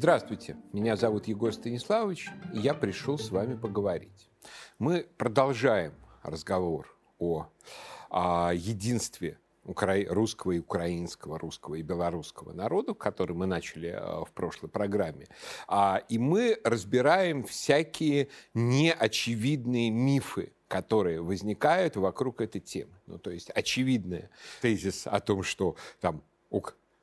Здравствуйте, меня зовут Егор Станиславович, и я пришел с вами поговорить. Мы продолжаем разговор о, о единстве русского и украинского, русского и белорусского народов, который мы начали э, в прошлой программе. А, и мы разбираем всякие неочевидные мифы, которые возникают вокруг этой темы. Ну, то есть очевидный тезис о том, что там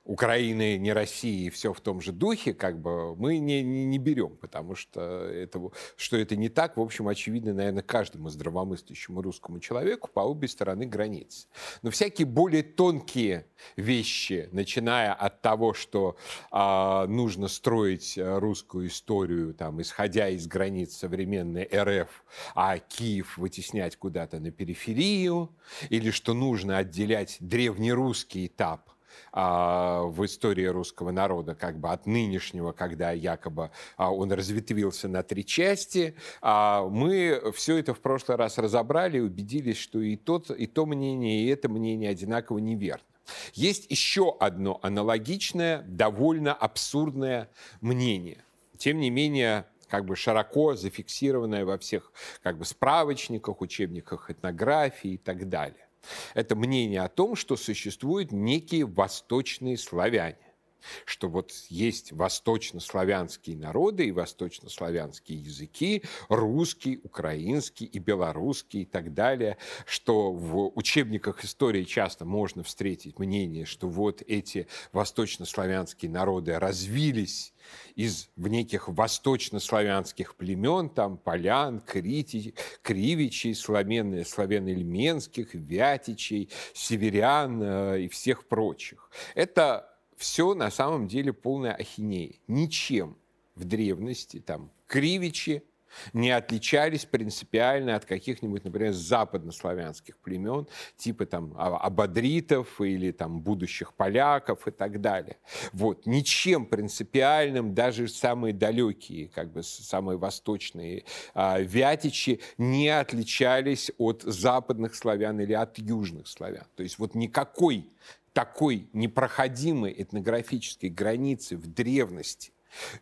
Украины, не России, все в том же духе, как бы мы не, не, не берем, потому что, это, что это не так, в общем, очевидно, наверное, каждому здравомыслящему русскому человеку по обе стороны границ. Но всякие более тонкие вещи, начиная от того, что а, нужно строить русскую историю, там, исходя из границ современной РФ, а Киев вытеснять куда-то на периферию, или что нужно отделять древнерусский этап а, в истории русского народа, как бы от нынешнего, когда якобы а, он разветвился на три части. А, мы все это в прошлый раз разобрали и убедились, что и, тот, и то мнение, и это мнение одинаково неверно. Есть еще одно аналогичное, довольно абсурдное мнение. Тем не менее, как бы широко зафиксированное во всех как бы справочниках, учебниках этнографии и так далее. Это мнение о том, что существуют некие восточные славяне что вот есть восточнославянские народы и восточнославянские языки, русский, украинский и белорусский и так далее, что в учебниках истории часто можно встретить мнение, что вот эти восточнославянские народы развились из в неких восточнославянских племен, там полян, крити, кривичей, славян, славян-эльменских, вятичей, северян э, и всех прочих. Это все на самом деле полная ахинея. Ничем в древности там кривичи, не отличались принципиально от каких-нибудь, например, западнославянских племен, типа там а, абадритов или там будущих поляков и так далее. Вот. Ничем принципиальным даже самые далекие, как бы самые восточные а, вятичи не отличались от западных славян или от южных славян. То есть вот никакой такой непроходимой этнографической границы в древности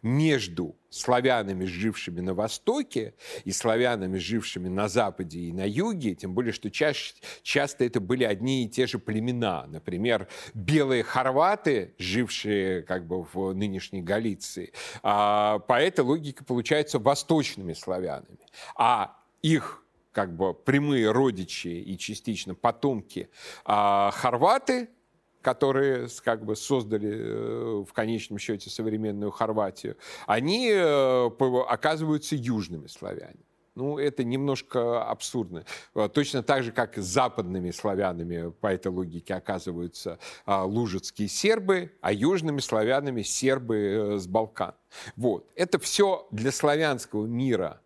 между славянами, жившими на Востоке, и славянами, жившими на Западе и на Юге, тем более, что чаще, часто это были одни и те же племена. Например, белые хорваты, жившие как бы в нынешней Галиции, а, по этой логике получаются восточными славянами. А их как бы прямые родичи и частично потомки а, хорваты – которые как бы создали э, в конечном счете современную Хорватию, они э, оказываются южными славянами. Ну, это немножко абсурдно. Э, точно так же, как западными славянами по этой логике оказываются а, лужицкие сербы, а южными славянами сербы с Балкан. Вот. Это все для славянского мира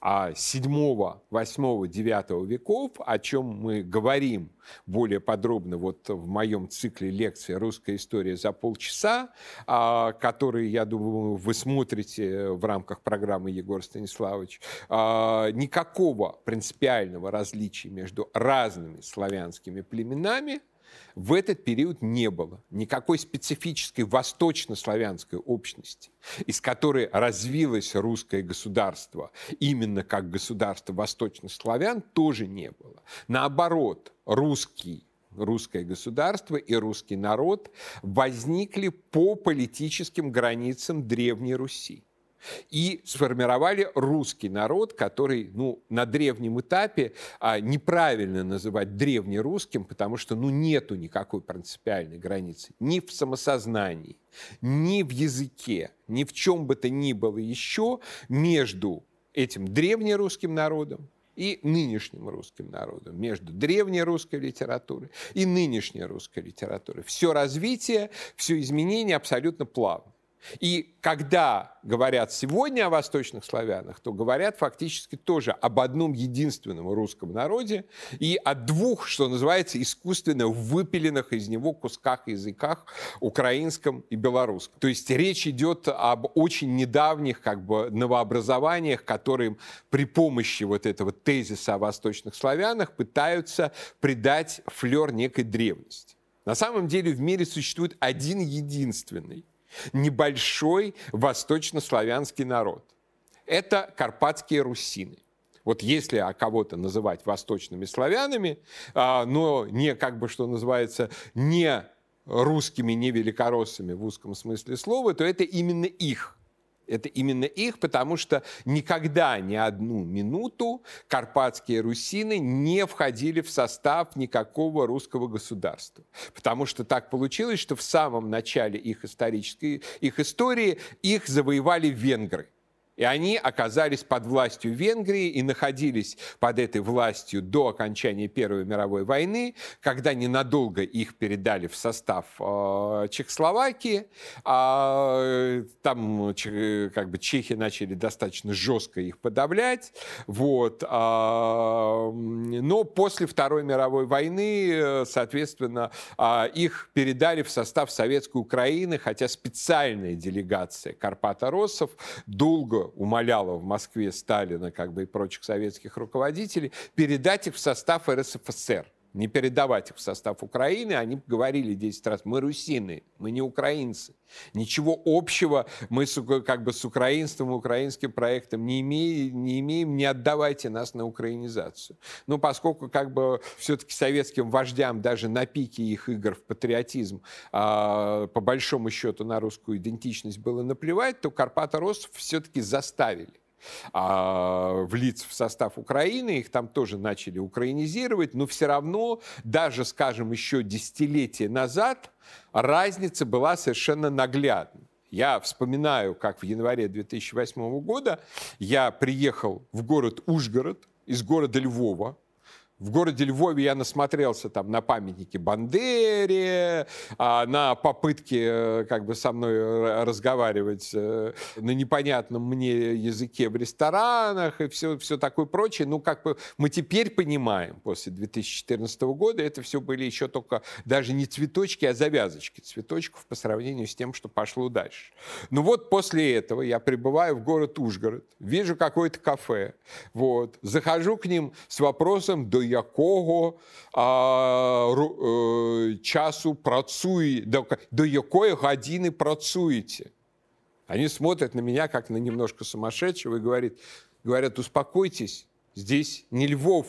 а 7, 8, 9 веков, о чем мы говорим более подробно вот в моем цикле лекций «Русская история за полчаса», а, который, я думаю, вы смотрите в рамках программы Егор Станиславович, а, никакого принципиального различия между разными славянскими племенами – в этот период не было никакой специфической восточнославянской общности, из которой развилось русское государство именно как государство восточных славян, тоже не было. Наоборот, русский русское государство и русский народ возникли по политическим границам Древней Руси и сформировали русский народ, который ну, на древнем этапе а, неправильно называть древнерусским, потому что ну, нету никакой принципиальной границы ни в самосознании, ни в языке, ни в чем бы то ни было еще между этим древнерусским народом и нынешним русским народом, между древней русской литературой и нынешней русской литературой. Все развитие, все изменение абсолютно плавно. И когда говорят сегодня о восточных славянах, то говорят фактически тоже об одном единственном русском народе и о двух, что называется, искусственно выпиленных из него кусках языках украинском и белорусском. То есть речь идет об очень недавних как бы новообразованиях, которые при помощи вот этого тезиса о восточных славянах пытаются придать флер некой древности. На самом деле в мире существует один единственный небольшой восточнославянский народ. Это карпатские русины. Вот если а кого-то называть восточными славянами, а, но не, как бы, что называется, не русскими, не великороссами в узком смысле слова, то это именно их. Это именно их, потому что никогда ни одну минуту карпатские русины не входили в состав никакого русского государства. Потому что так получилось, что в самом начале их исторической, их истории их завоевали венгры. И они оказались под властью Венгрии и находились под этой властью до окончания Первой мировой войны, когда ненадолго их передали в состав э, Чехословакии. А, там как бы чехи начали достаточно жестко их подавлять. Вот. А, но после Второй мировой войны, соответственно, а, их передали в состав Советской Украины, хотя специальная делегация Карпата-Россов долго умоляла в Москве Сталина как бы, и прочих советских руководителей передать их в состав РСФСР не передавать их в состав Украины. Они говорили 10 раз, мы русины, мы не украинцы. Ничего общего мы с, как бы с украинством, украинским проектом не имеем, не имеем, не отдавайте нас на украинизацию. Ну, поскольку как бы все-таки советским вождям даже на пике их игр в патриотизм а, по большому счету на русскую идентичность было наплевать, то Карпата-Рос все-таки заставили а, влиться в состав Украины, их там тоже начали украинизировать, но все равно, даже, скажем, еще десятилетия назад, разница была совершенно наглядна. Я вспоминаю, как в январе 2008 года я приехал в город Ужгород из города Львова, в городе Львове я насмотрелся там на памятники Бандере, а, на попытки э, как бы со мной разговаривать э, на непонятном мне языке в ресторанах и все, все такое прочее. Ну, как бы мы теперь понимаем, после 2014 года, это все были еще только даже не цветочки, а завязочки цветочков по сравнению с тем, что пошло дальше. Ну вот после этого я прибываю в город Ужгород, вижу какое-то кафе, вот, захожу к ним с вопросом, до якого а, часу працює, до, до якої годины працюете. Они смотрят на меня, как на немножко сумасшедшего, и говорят, говорят, успокойтесь, здесь не Львов,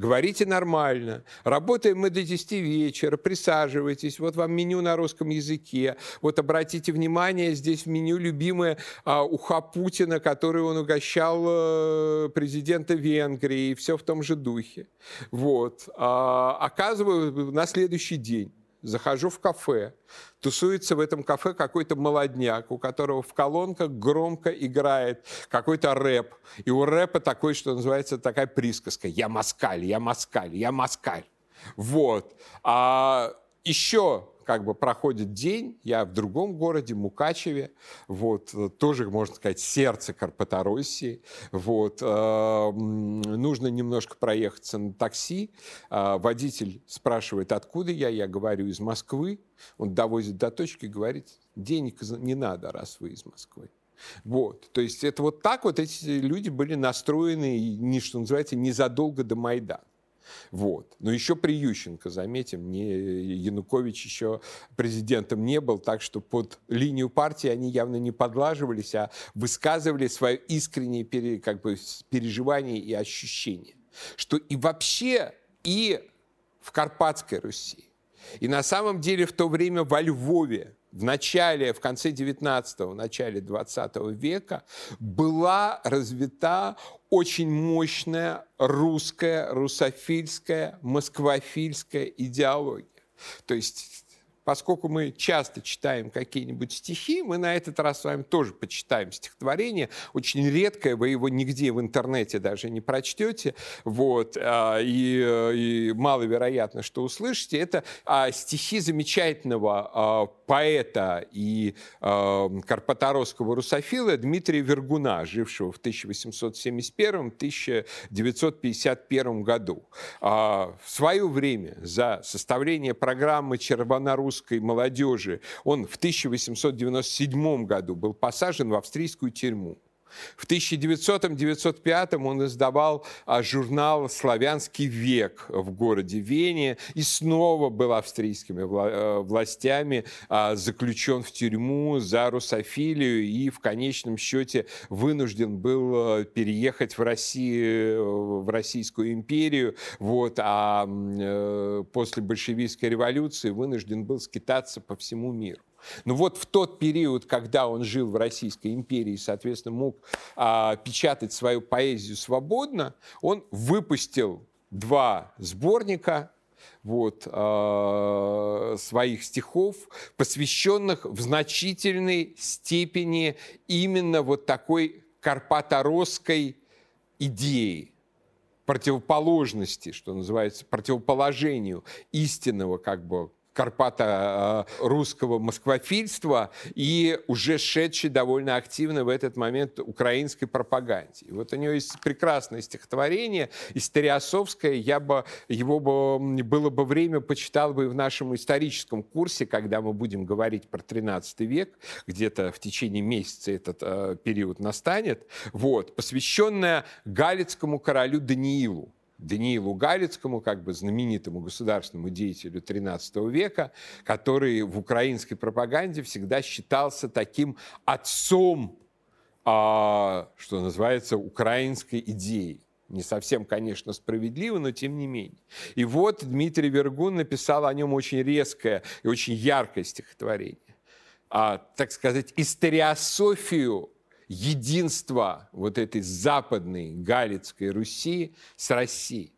говорите нормально, работаем мы до 10 вечера, присаживайтесь, вот вам меню на русском языке, вот обратите внимание, здесь в меню любимое а, уха Путина, который он угощал а, президента Венгрии, и все в том же духе. Вот. А, оказываю на следующий день захожу в кафе, тусуется в этом кафе какой-то молодняк, у которого в колонках громко играет какой-то рэп. И у рэпа такой, что называется, такая присказка «Я москаль, я москаль, я москаль». Вот. А еще как бы проходит день, я в другом городе, Мукачеве, вот, тоже, можно сказать, сердце Карпатороссии, вот, э, нужно немножко проехаться на такси, э, водитель спрашивает, откуда я, я говорю, из Москвы, он довозит до точки говорит, денег не надо, раз вы из Москвы. Вот. То есть это вот так вот эти люди были настроены, не, что называется, незадолго до Майдана. Вот. Но еще при Ющенко, заметим, не, Янукович еще президентом не был, так что под линию партии они явно не подлаживались, а высказывали свои искренние пере, как бы, переживания и ощущения. Что и вообще, и в Карпатской Руси, и на самом деле в то время во Львове, в начале, в конце 19-го, начале 20 века была развита очень мощная русская, русофильская, москвофильская идеология. То есть поскольку мы часто читаем какие-нибудь стихи, мы на этот раз с вами тоже почитаем стихотворение. Очень редкое, вы его нигде в интернете даже не прочтете. Вот, а, и, и маловероятно, что услышите. Это а, стихи замечательного а, поэта и карпаторосского русофила Дмитрия Вергуна, жившего в 1871-1951 году. В свое время за составление программы Червонорусского русской молодежи. Он в 1897 году был посажен в австрийскую тюрьму. В 1900-1905 он издавал а, журнал «Славянский век» в городе Вене и снова был австрийскими э, властями а, заключен в тюрьму за русофилию и в конечном счете вынужден был э, переехать в Россию, в Российскую империю, вот, а э, после большевистской революции вынужден был скитаться по всему миру. Но вот в тот период, когда он жил в Российской империи, соответственно, мог а, печатать свою поэзию свободно, он выпустил два сборника вот, э, своих стихов, посвященных в значительной степени именно вот такой карпаторосской идеи, противоположности, что называется, противоположению истинного как бы Карпата э, русского москвофильства и уже шедший довольно активно в этот момент украинской пропаганде. И вот у него есть прекрасное стихотворение, историосовское, я бы, его бы, было бы время, почитал бы в нашем историческом курсе, когда мы будем говорить про 13 век, где-то в течение месяца этот э, период настанет, вот, посвященное Галицкому королю Даниилу. Даниилу Галицкому, как бы знаменитому государственному деятелю XIII века, который в украинской пропаганде всегда считался таким отцом, а, что называется, украинской идеи. Не совсем, конечно, справедливо, но тем не менее. И вот Дмитрий Вергун написал о нем очень резкое и очень яркое стихотворение. А, так сказать, историософию единства вот этой западной Галицкой Руси с Россией.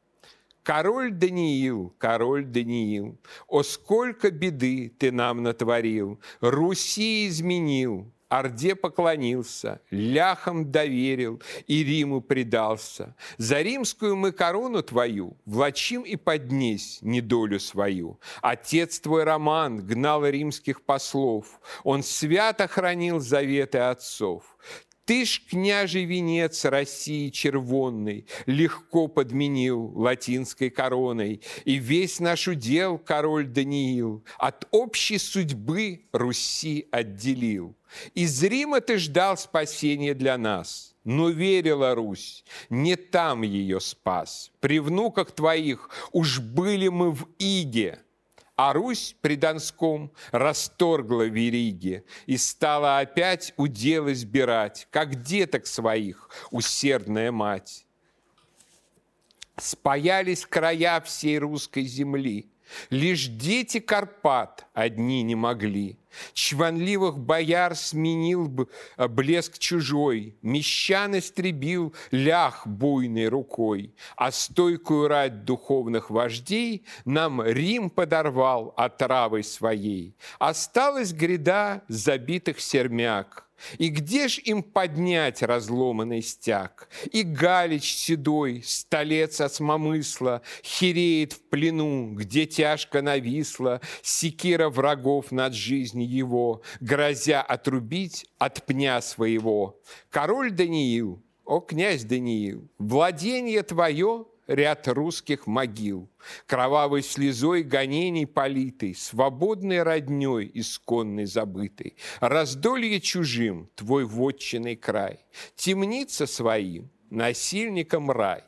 Король Даниил, король Даниил, о сколько беды ты нам натворил, Руси изменил, Орде поклонился, ляхам доверил и Риму предался. За римскую мы корону твою влачим и поднесь недолю свою. Отец твой Роман гнал римских послов, он свято хранил заветы отцов. Ты ж, княжий венец России червонный, Легко подменил латинской короной, И весь наш удел король Даниил От общей судьбы Руси отделил. Из Рима ты ждал спасения для нас, но верила Русь, не там ее спас. При внуках твоих уж были мы в Иге, а Русь при Донском расторгла вериги и стала опять удел избирать, как деток своих, усердная мать. Спаялись края всей русской земли, Лишь дети Карпат одни не могли. Чванливых бояр сменил бы э, блеск чужой, Мещан истребил лях буйной рукой, А стойкую рать духовных вождей Нам Рим подорвал отравой своей. Осталась гряда забитых сермяк, и где ж им поднять разломанный стяг? И Галич седой, столец осмомысла, Хереет в плену, где тяжко нависла Секира врагов над жизнью его, Грозя отрубить от пня своего. Король Даниил, о, князь Даниил, владение твое ряд русских могил, Кровавой слезой гонений политый, Свободной родней исконной забытой, Раздолье чужим твой вотчинный край, Темница своим, насильником рай.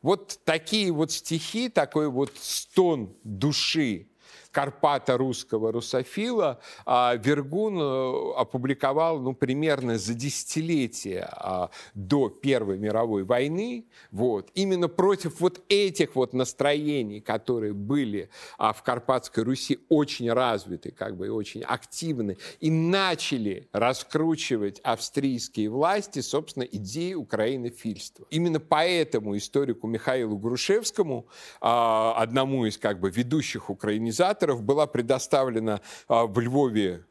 Вот такие вот стихи, такой вот стон души Карпата русского русофила, а Вергун э, опубликовал ну, примерно за десятилетие а, до Первой мировой войны, вот, именно против вот этих вот настроений, которые были а, в Карпатской Руси очень развиты, как бы и очень активны, и начали раскручивать австрийские власти, собственно, идеи Украины-фильства. Именно поэтому историку Михаилу Грушевскому, одному из как бы ведущих украинизаторов, авторов была предоставлена а, в Львове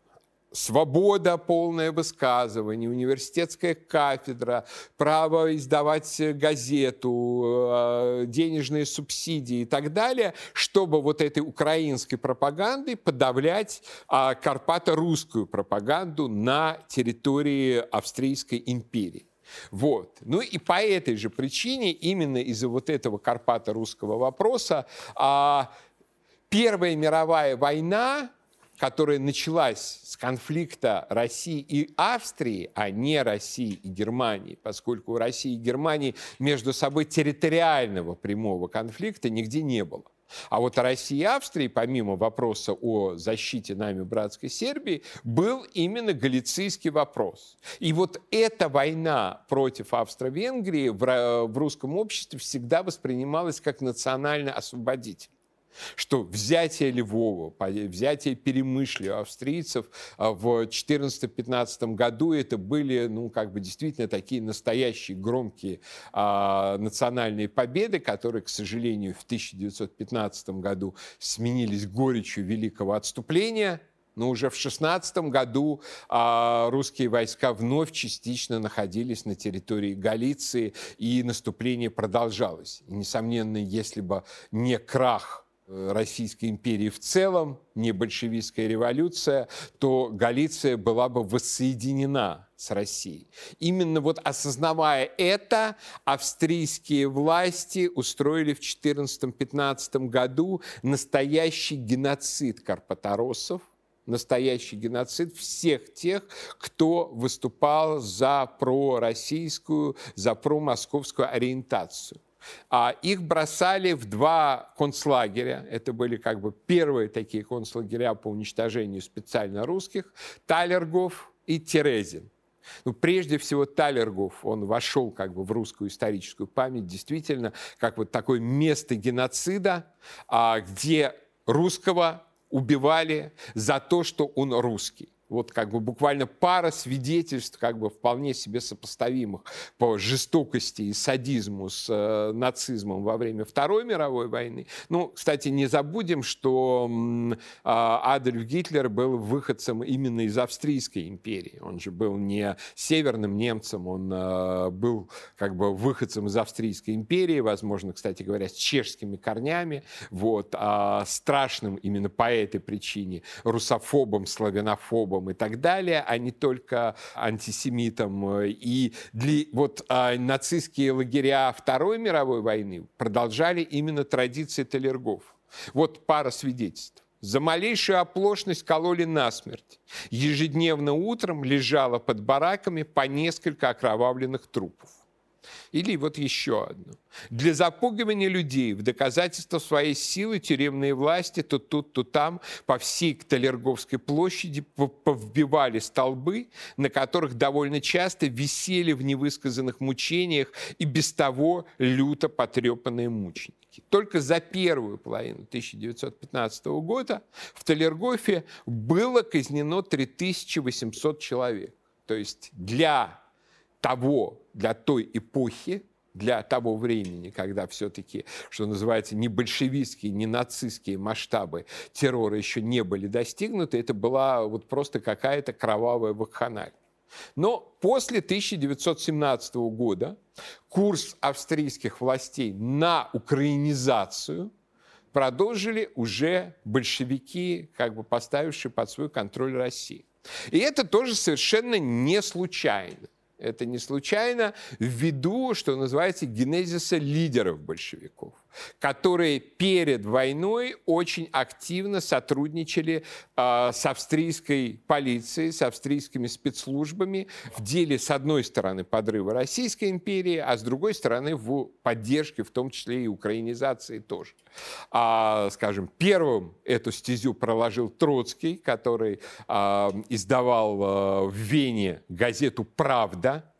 свобода, полное высказывание, университетская кафедра, право издавать газету, а, денежные субсидии и так далее, чтобы вот этой украинской пропагандой подавлять а, карпато-русскую пропаганду на территории Австрийской империи. Вот. Ну и по этой же причине, именно из-за вот этого карпато-русского вопроса, Первая мировая война которая началась с конфликта России и Австрии, а не России и Германии, поскольку у России и Германии между собой территориального прямого конфликта нигде не было. А вот России и Австрии, помимо вопроса о защите нами братской Сербии, был именно галицийский вопрос. И вот эта война против Австро-Венгрии в, русском обществе всегда воспринималась как национально освободительная что взятие Львова, взятие Перемышли у австрийцев а, в 14-15 году это были, ну, как бы действительно такие настоящие громкие а, национальные победы, которые, к сожалению, в 1915 году сменились горечью великого отступления. Но уже в 16 году а, русские войска вновь частично находились на территории Галиции, и наступление продолжалось. И, несомненно, если бы не крах Российской империи в целом, не большевистская революция, то Галиция была бы воссоединена с Россией. Именно вот осознавая это, австрийские власти устроили в 14-15 году настоящий геноцид карпаторосов, настоящий геноцид всех тех, кто выступал за пророссийскую, за промосковскую ориентацию. А их бросали в два концлагеря. Это были как бы первые такие концлагеря по уничтожению специально русских. Талергов и Терезин. Ну, прежде всего, Талергов, он вошел как бы в русскую историческую память действительно как вот такое место геноцида, а, где русского убивали за то, что он русский вот как бы буквально пара свидетельств, как бы вполне себе сопоставимых по жестокости и садизму с э, нацизмом во время Второй мировой войны. Ну, кстати, не забудем, что э, Адольф Гитлер был выходцем именно из Австрийской империи. Он же был не северным немцем, он э, был как бы выходцем из Австрийской империи, возможно, кстати говоря, с чешскими корнями, вот, а страшным именно по этой причине русофобом, славянофобом, и так далее, а не только антисемитом. И для, вот а, нацистские лагеря Второй мировой войны продолжали именно традиции талергов. Вот пара свидетельств. За малейшую оплошность кололи насмерть. Ежедневно утром лежало под бараками по несколько окровавленных трупов. Или вот еще одно. Для запугивания людей в доказательство своей силы тюремные власти то тут, то там по всей Талерговской площади повбивали столбы, на которых довольно часто висели в невысказанных мучениях и без того люто потрепанные мученики. Только за первую половину 1915 года в Талергофе было казнено 3800 человек. То есть для того, для той эпохи, для того времени, когда все-таки, что называется, не большевистские, не нацистские масштабы террора еще не были достигнуты, это была вот просто какая-то кровавая вакханалия. Но после 1917 года курс австрийских властей на украинизацию продолжили уже большевики, как бы поставившие под свой контроль Россию. И это тоже совершенно не случайно. Это не случайно ввиду, что называется, генезиса лидеров большевиков которые перед войной очень активно сотрудничали э, с австрийской полицией, с австрийскими спецслужбами в деле, с одной стороны, подрыва Российской империи, а с другой стороны, в поддержке, в том числе и украинизации тоже. А, скажем, первым эту стезю проложил Троцкий, который э, издавал э, в Вене газету «Правда»,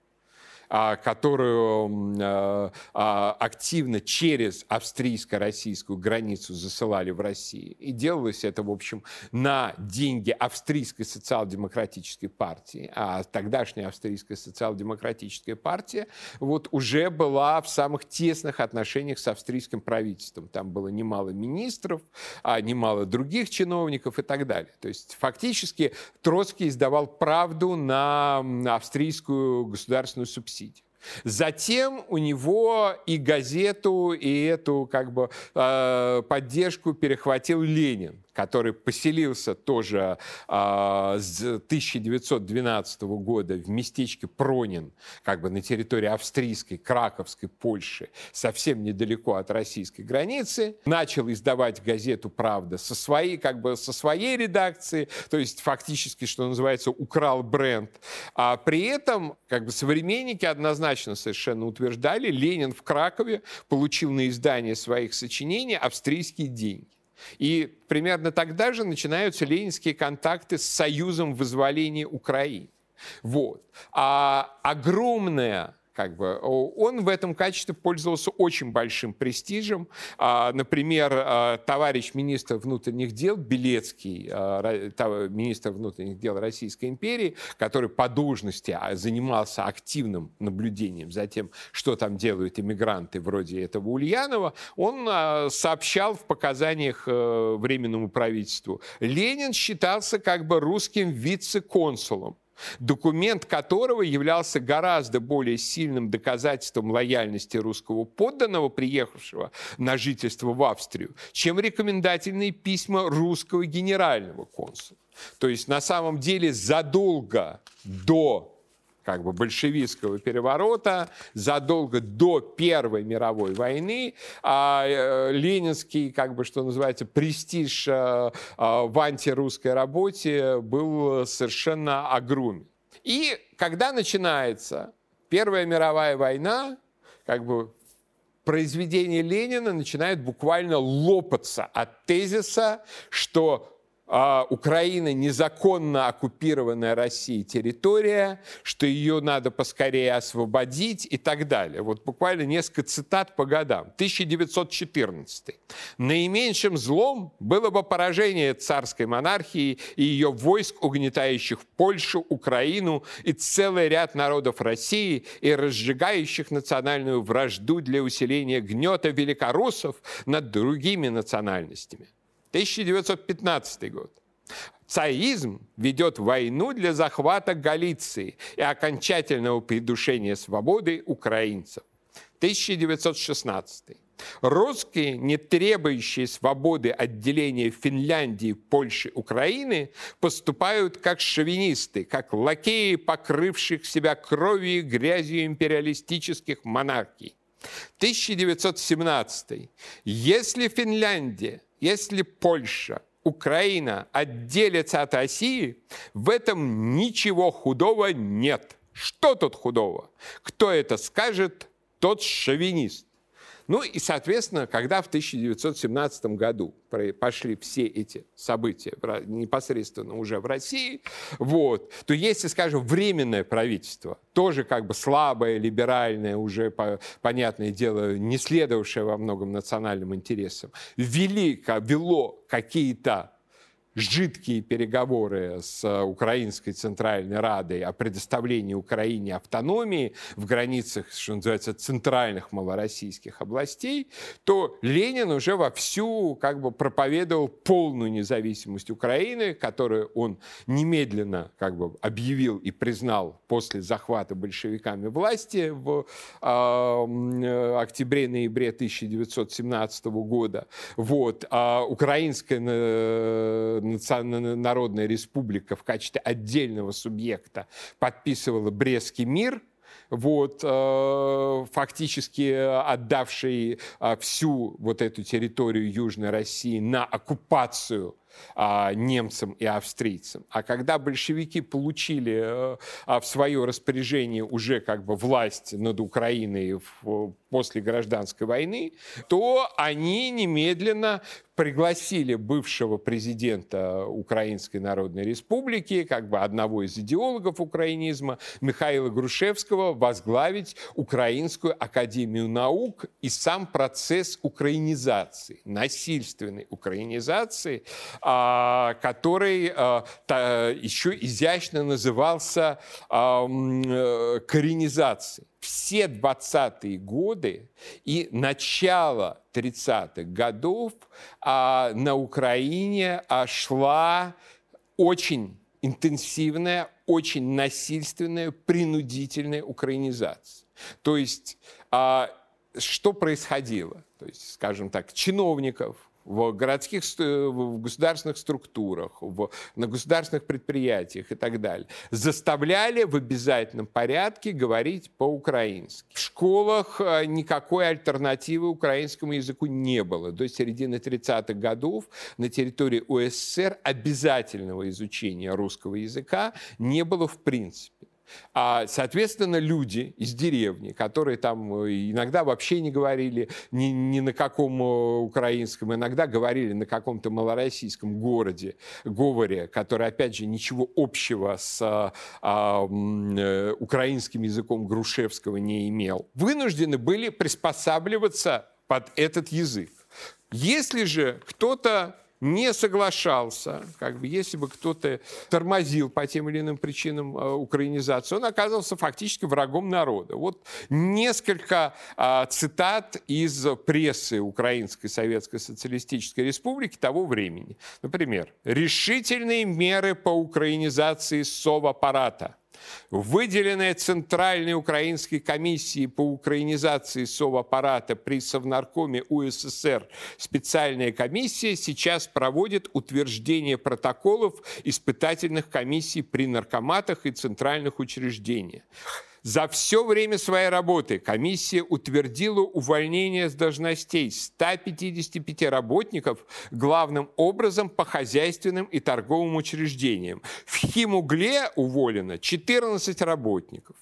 которую а, а, активно через австрийско-российскую границу засылали в Россию. И делалось это, в общем, на деньги австрийской социал-демократической партии. А тогдашняя австрийская социал-демократическая партия вот уже была в самых тесных отношениях с австрийским правительством. Там было немало министров, немало других чиновников и так далее. То есть фактически Троцкий издавал правду на австрийскую государственную субсидию субсидий. Затем у него и газету, и эту как бы, э, поддержку перехватил Ленин, который поселился тоже э, с 1912 года в местечке Пронин, как бы на территории австрийской, краковской Польши, совсем недалеко от российской границы, начал издавать газету «Правда» со своей, как бы со своей редакции, то есть фактически, что называется, украл бренд. А при этом как бы современники однозначно совершенно утверждали, Ленин в Кракове получил на издание своих сочинений австрийские деньги. И примерно тогда же начинаются ленинские контакты с Союзом вызволения Украины. Вот. А огромная как бы, он в этом качестве пользовался очень большим престижем. А, например, а, товарищ министр внутренних дел Белецкий, а, министр внутренних дел Российской империи, который по должности занимался активным наблюдением за тем, что там делают иммигранты вроде этого Ульянова, он сообщал в показаниях э, Временному правительству, Ленин считался как бы русским вице-консулом документ которого являлся гораздо более сильным доказательством лояльности русского подданного, приехавшего на жительство в Австрию, чем рекомендательные письма русского генерального консула. То есть на самом деле задолго до как бы большевистского переворота, задолго до Первой мировой войны, а, э, ленинский, как бы, что называется, престиж а, в антирусской работе был совершенно огромен. И когда начинается Первая мировая война, как бы произведение Ленина начинает буквально лопаться от тезиса, что а, Украина незаконно оккупированная Россией территория, что ее надо поскорее освободить и так далее. Вот буквально несколько цитат по годам. 1914. Наименьшим злом было бы поражение царской монархии и ее войск, угнетающих Польшу, Украину и целый ряд народов России и разжигающих национальную вражду для усиления гнета великорусов над другими национальностями. 1915 год. Цаизм ведет войну для захвата Галиции и окончательного придушения свободы украинцев. 1916. Русские, не требующие свободы отделения Финляндии, Польши, Украины, поступают как шовинисты, как лакеи, покрывших себя кровью и грязью империалистических монархий. 1917. Если Финляндия если Польша, Украина отделятся от России, в этом ничего худого нет. Что тут худого? Кто это скажет, тот шовинист. Ну и, соответственно, когда в 1917 году пошли все эти события непосредственно уже в России, вот, то если, скажем, временное правительство, тоже как бы слабое, либеральное, уже, понятное дело, не следовавшее во многом национальным интересам, вели, вело какие-то жидкие переговоры с э, Украинской Центральной Радой о предоставлении Украине автономии в границах, что называется, центральных малороссийских областей, то Ленин уже вовсю как бы проповедовал полную независимость Украины, которую он немедленно как бы объявил и признал после захвата большевиками власти в э, октябре-ноябре 1917 года. Вот. А украинская э, Народная Республика в качестве отдельного субъекта подписывала Брестский мир, вот, э, фактически отдавший э, всю вот эту территорию Южной России на оккупацию а, немцам и австрийцам. А когда большевики получили э, а, в свое распоряжение уже как бы власть над Украиной после гражданской войны, то они немедленно пригласили бывшего президента Украинской Народной Республики, как бы одного из идеологов украинизма, Михаила Грушевского, возглавить Украинскую Академию Наук и сам процесс украинизации, насильственной украинизации, который а, еще изящно назывался а, э, коренизацией. Все 20-е годы и начало 30-х годов на Украине шла очень интенсивная, очень насильственная, принудительная украинизация. То есть что происходило? То есть, скажем так, чиновников – в городских, в государственных структурах, в, на государственных предприятиях и так далее, заставляли в обязательном порядке говорить по-украински. В школах э, никакой альтернативы украинскому языку не было. До середины 30-х годов на территории УССР обязательного изучения русского языка не было в принципе. А, соответственно, люди из деревни, которые там э, иногда вообще не говорили ни, ни на каком э, украинском, иногда говорили на каком-то малороссийском городе, говоре, который, опять же, ничего общего с а, а, э, украинским языком Грушевского не имел, вынуждены были приспосабливаться под этот язык. Если же кто-то не соглашался, как бы, если бы кто-то тормозил по тем или иным причинам э, украинизацию, он оказывался фактически врагом народа. Вот несколько э, цитат из прессы Украинской Советской Социалистической Республики того времени. Например, «Решительные меры по украинизации соваппарата – Выделенная Центральной Украинской комиссией по украинизации соваппарата при Совнаркоме УССР специальная комиссия сейчас проводит утверждение протоколов испытательных комиссий при наркоматах и центральных учреждениях. За все время своей работы комиссия утвердила увольнение с должностей 155 работников, главным образом по хозяйственным и торговым учреждениям. В Химугле уволено 14 работников,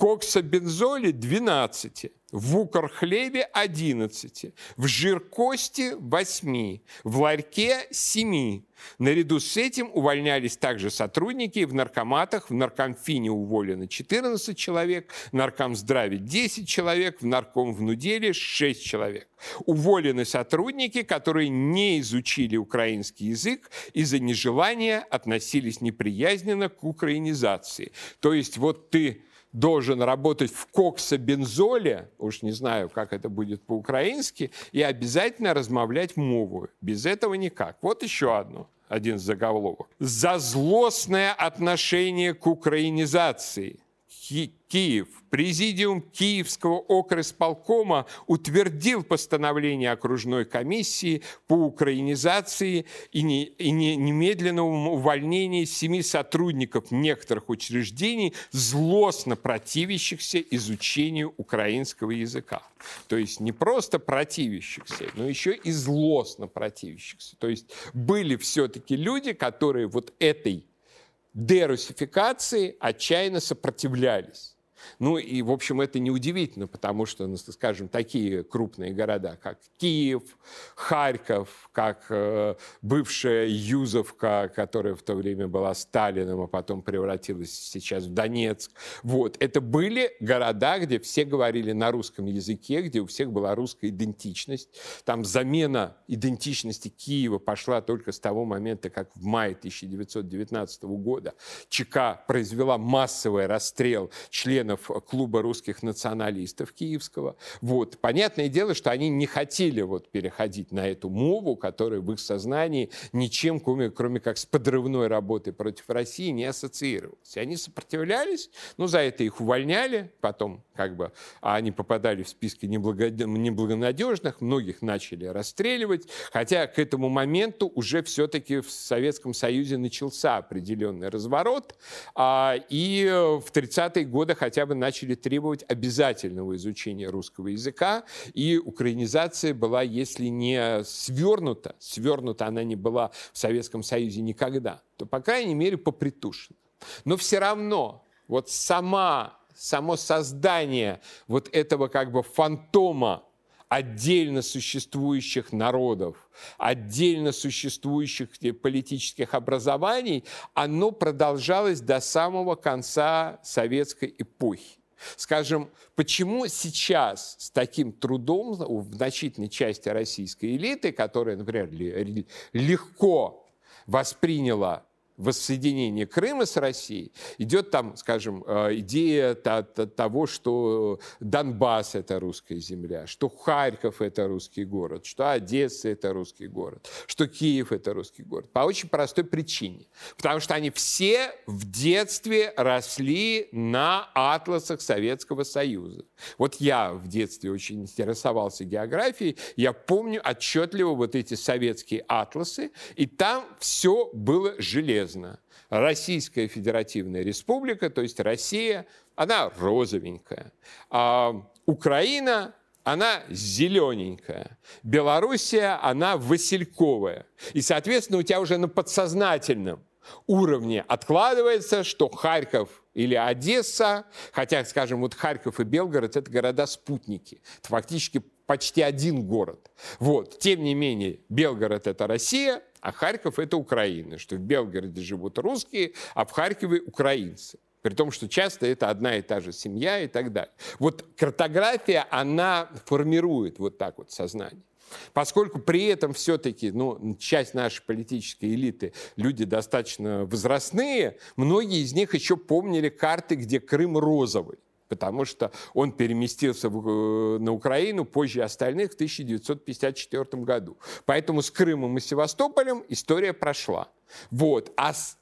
коксобензоле 12, в укрхлебе 11, в жиркости 8, в ларьке 7. Наряду с этим увольнялись также сотрудники в наркоматах, в наркомфине уволено 14 человек, в наркомздраве 10 человек, в наркомвнуделе 6 человек. Уволены сотрудники, которые не изучили украинский язык и за нежелания относились неприязненно к украинизации. То есть вот ты должен работать в коксобензоле, уж не знаю, как это будет по-украински, и обязательно размовлять мову. Без этого никак. Вот еще одно один заголовок. За злостное отношение к украинизации. Киев Президиум Киевского окрисполкома утвердил постановление окружной комиссии по украинизации и, не, и не, немедленному увольнению семи сотрудников некоторых учреждений, злостно противящихся изучению украинского языка. То есть не просто противящихся, но еще и злостно противящихся. То есть были все-таки люди, которые вот этой дерусификации отчаянно сопротивлялись. Ну и, в общем, это неудивительно, потому что, ну, скажем, такие крупные города, как Киев, Харьков, как э, бывшая Юзовка, которая в то время была Сталином, а потом превратилась сейчас в Донецк. Вот. Это были города, где все говорили на русском языке, где у всех была русская идентичность. Там замена идентичности Киева пошла только с того момента, как в мае 1919 года ЧК произвела массовый расстрел членов членов клуба русских националистов киевского. Вот. Понятное дело, что они не хотели вот переходить на эту мову, которая в их сознании ничем, кроме, кроме как с подрывной работой против России, не ассоциировалась. Они сопротивлялись, ну, за это их увольняли, потом как бы а они попадали в списки неблагонадежных, многих начали расстреливать, хотя к этому моменту уже все-таки в Советском Союзе начался определенный разворот, а, и в 30-е годы хотя бы начали требовать обязательного изучения русского языка, и украинизация была, если не свернута, свернута она не была в Советском Союзе никогда, то, по крайней мере, попритушена. Но все равно вот сама, само создание вот этого как бы фантома отдельно существующих народов, отдельно существующих политических образований, оно продолжалось до самого конца советской эпохи. Скажем, почему сейчас с таким трудом в значительной части российской элиты, которая, например, легко восприняла воссоединения Крыма с Россией, идет там, скажем, э, идея того, что Донбасс – это русская земля, что Харьков – это русский город, что Одесса – это русский город, что Киев – это русский город. По очень простой причине. Потому что они все в детстве росли на атласах Советского Союза. Вот я в детстве очень интересовался географией, я помню отчетливо вот эти советские атласы, и там все было железно полезно. Российская Федеративная Республика, то есть Россия, она розовенькая. А Украина, она зелененькая. Белоруссия, она васильковая. И, соответственно, у тебя уже на подсознательном уровне откладывается, что Харьков или Одесса, хотя, скажем, вот Харьков и Белгород – это города-спутники. Это фактически почти один город. Вот. Тем не менее, Белгород – это Россия, а Харьков – это Украина. Что в Белгороде живут русские, а в Харькове – украинцы. При том, что часто это одна и та же семья и так далее. Вот картография, она формирует вот так вот сознание. Поскольку при этом все-таки ну, часть нашей политической элиты люди достаточно возрастные, многие из них еще помнили карты, где Крым розовый потому что он переместился в, э, на Украину позже остальных в 1954 году. Поэтому с Крымом и Севастополем история прошла. Вот. А с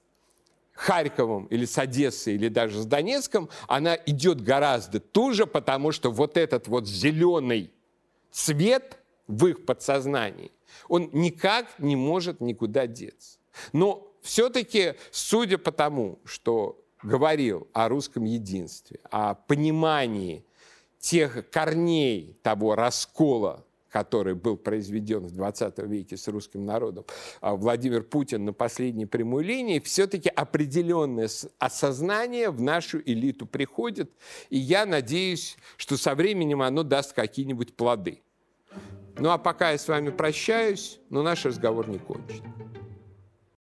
Харьковом или с Одессой или даже с Донецком она идет гораздо туже, потому что вот этот вот зеленый цвет в их подсознании, он никак не может никуда деться. Но все-таки, судя по тому, что говорил о русском единстве, о понимании тех корней того раскола, который был произведен в 20 веке с русским народом, а Владимир Путин на последней прямой линии, все-таки определенное осознание в нашу элиту приходит, и я надеюсь, что со временем оно даст какие-нибудь плоды. Ну а пока я с вами прощаюсь, но наш разговор не кончен.